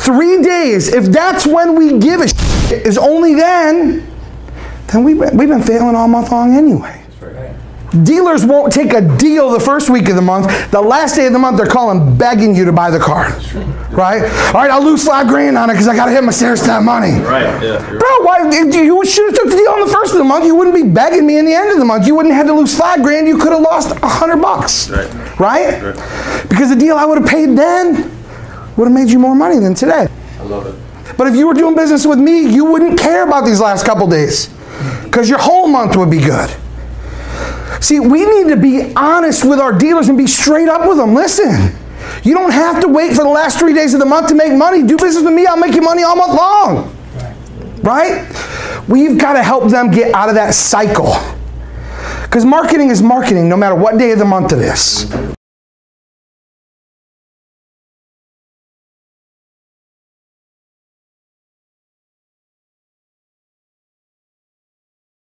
three days, if that's when we give a shit, is only then, then we, we've been failing all month long anyway. Dealers won't take a deal the first week of the month. The last day of the month, they're calling, begging you to buy the car. Right? All right, I'll lose five grand on it because I got to hit my stair step money. Right, yeah. Bro, why you should have took the deal on the first of the month? You wouldn't be begging me in the end of the month. You wouldn't have had to lose five grand. You could have lost a hundred bucks. Right. Right? Because the deal I would have paid then would have made you more money than today. I love it. But if you were doing business with me, you wouldn't care about these last couple days because your whole month would be good. See, we need to be honest with our dealers and be straight up with them. Listen, you don't have to wait for the last three days of the month to make money. Do business with me, I'll make you money all month long. Right? We've got to help them get out of that cycle. Because marketing is marketing no matter what day of the month it is.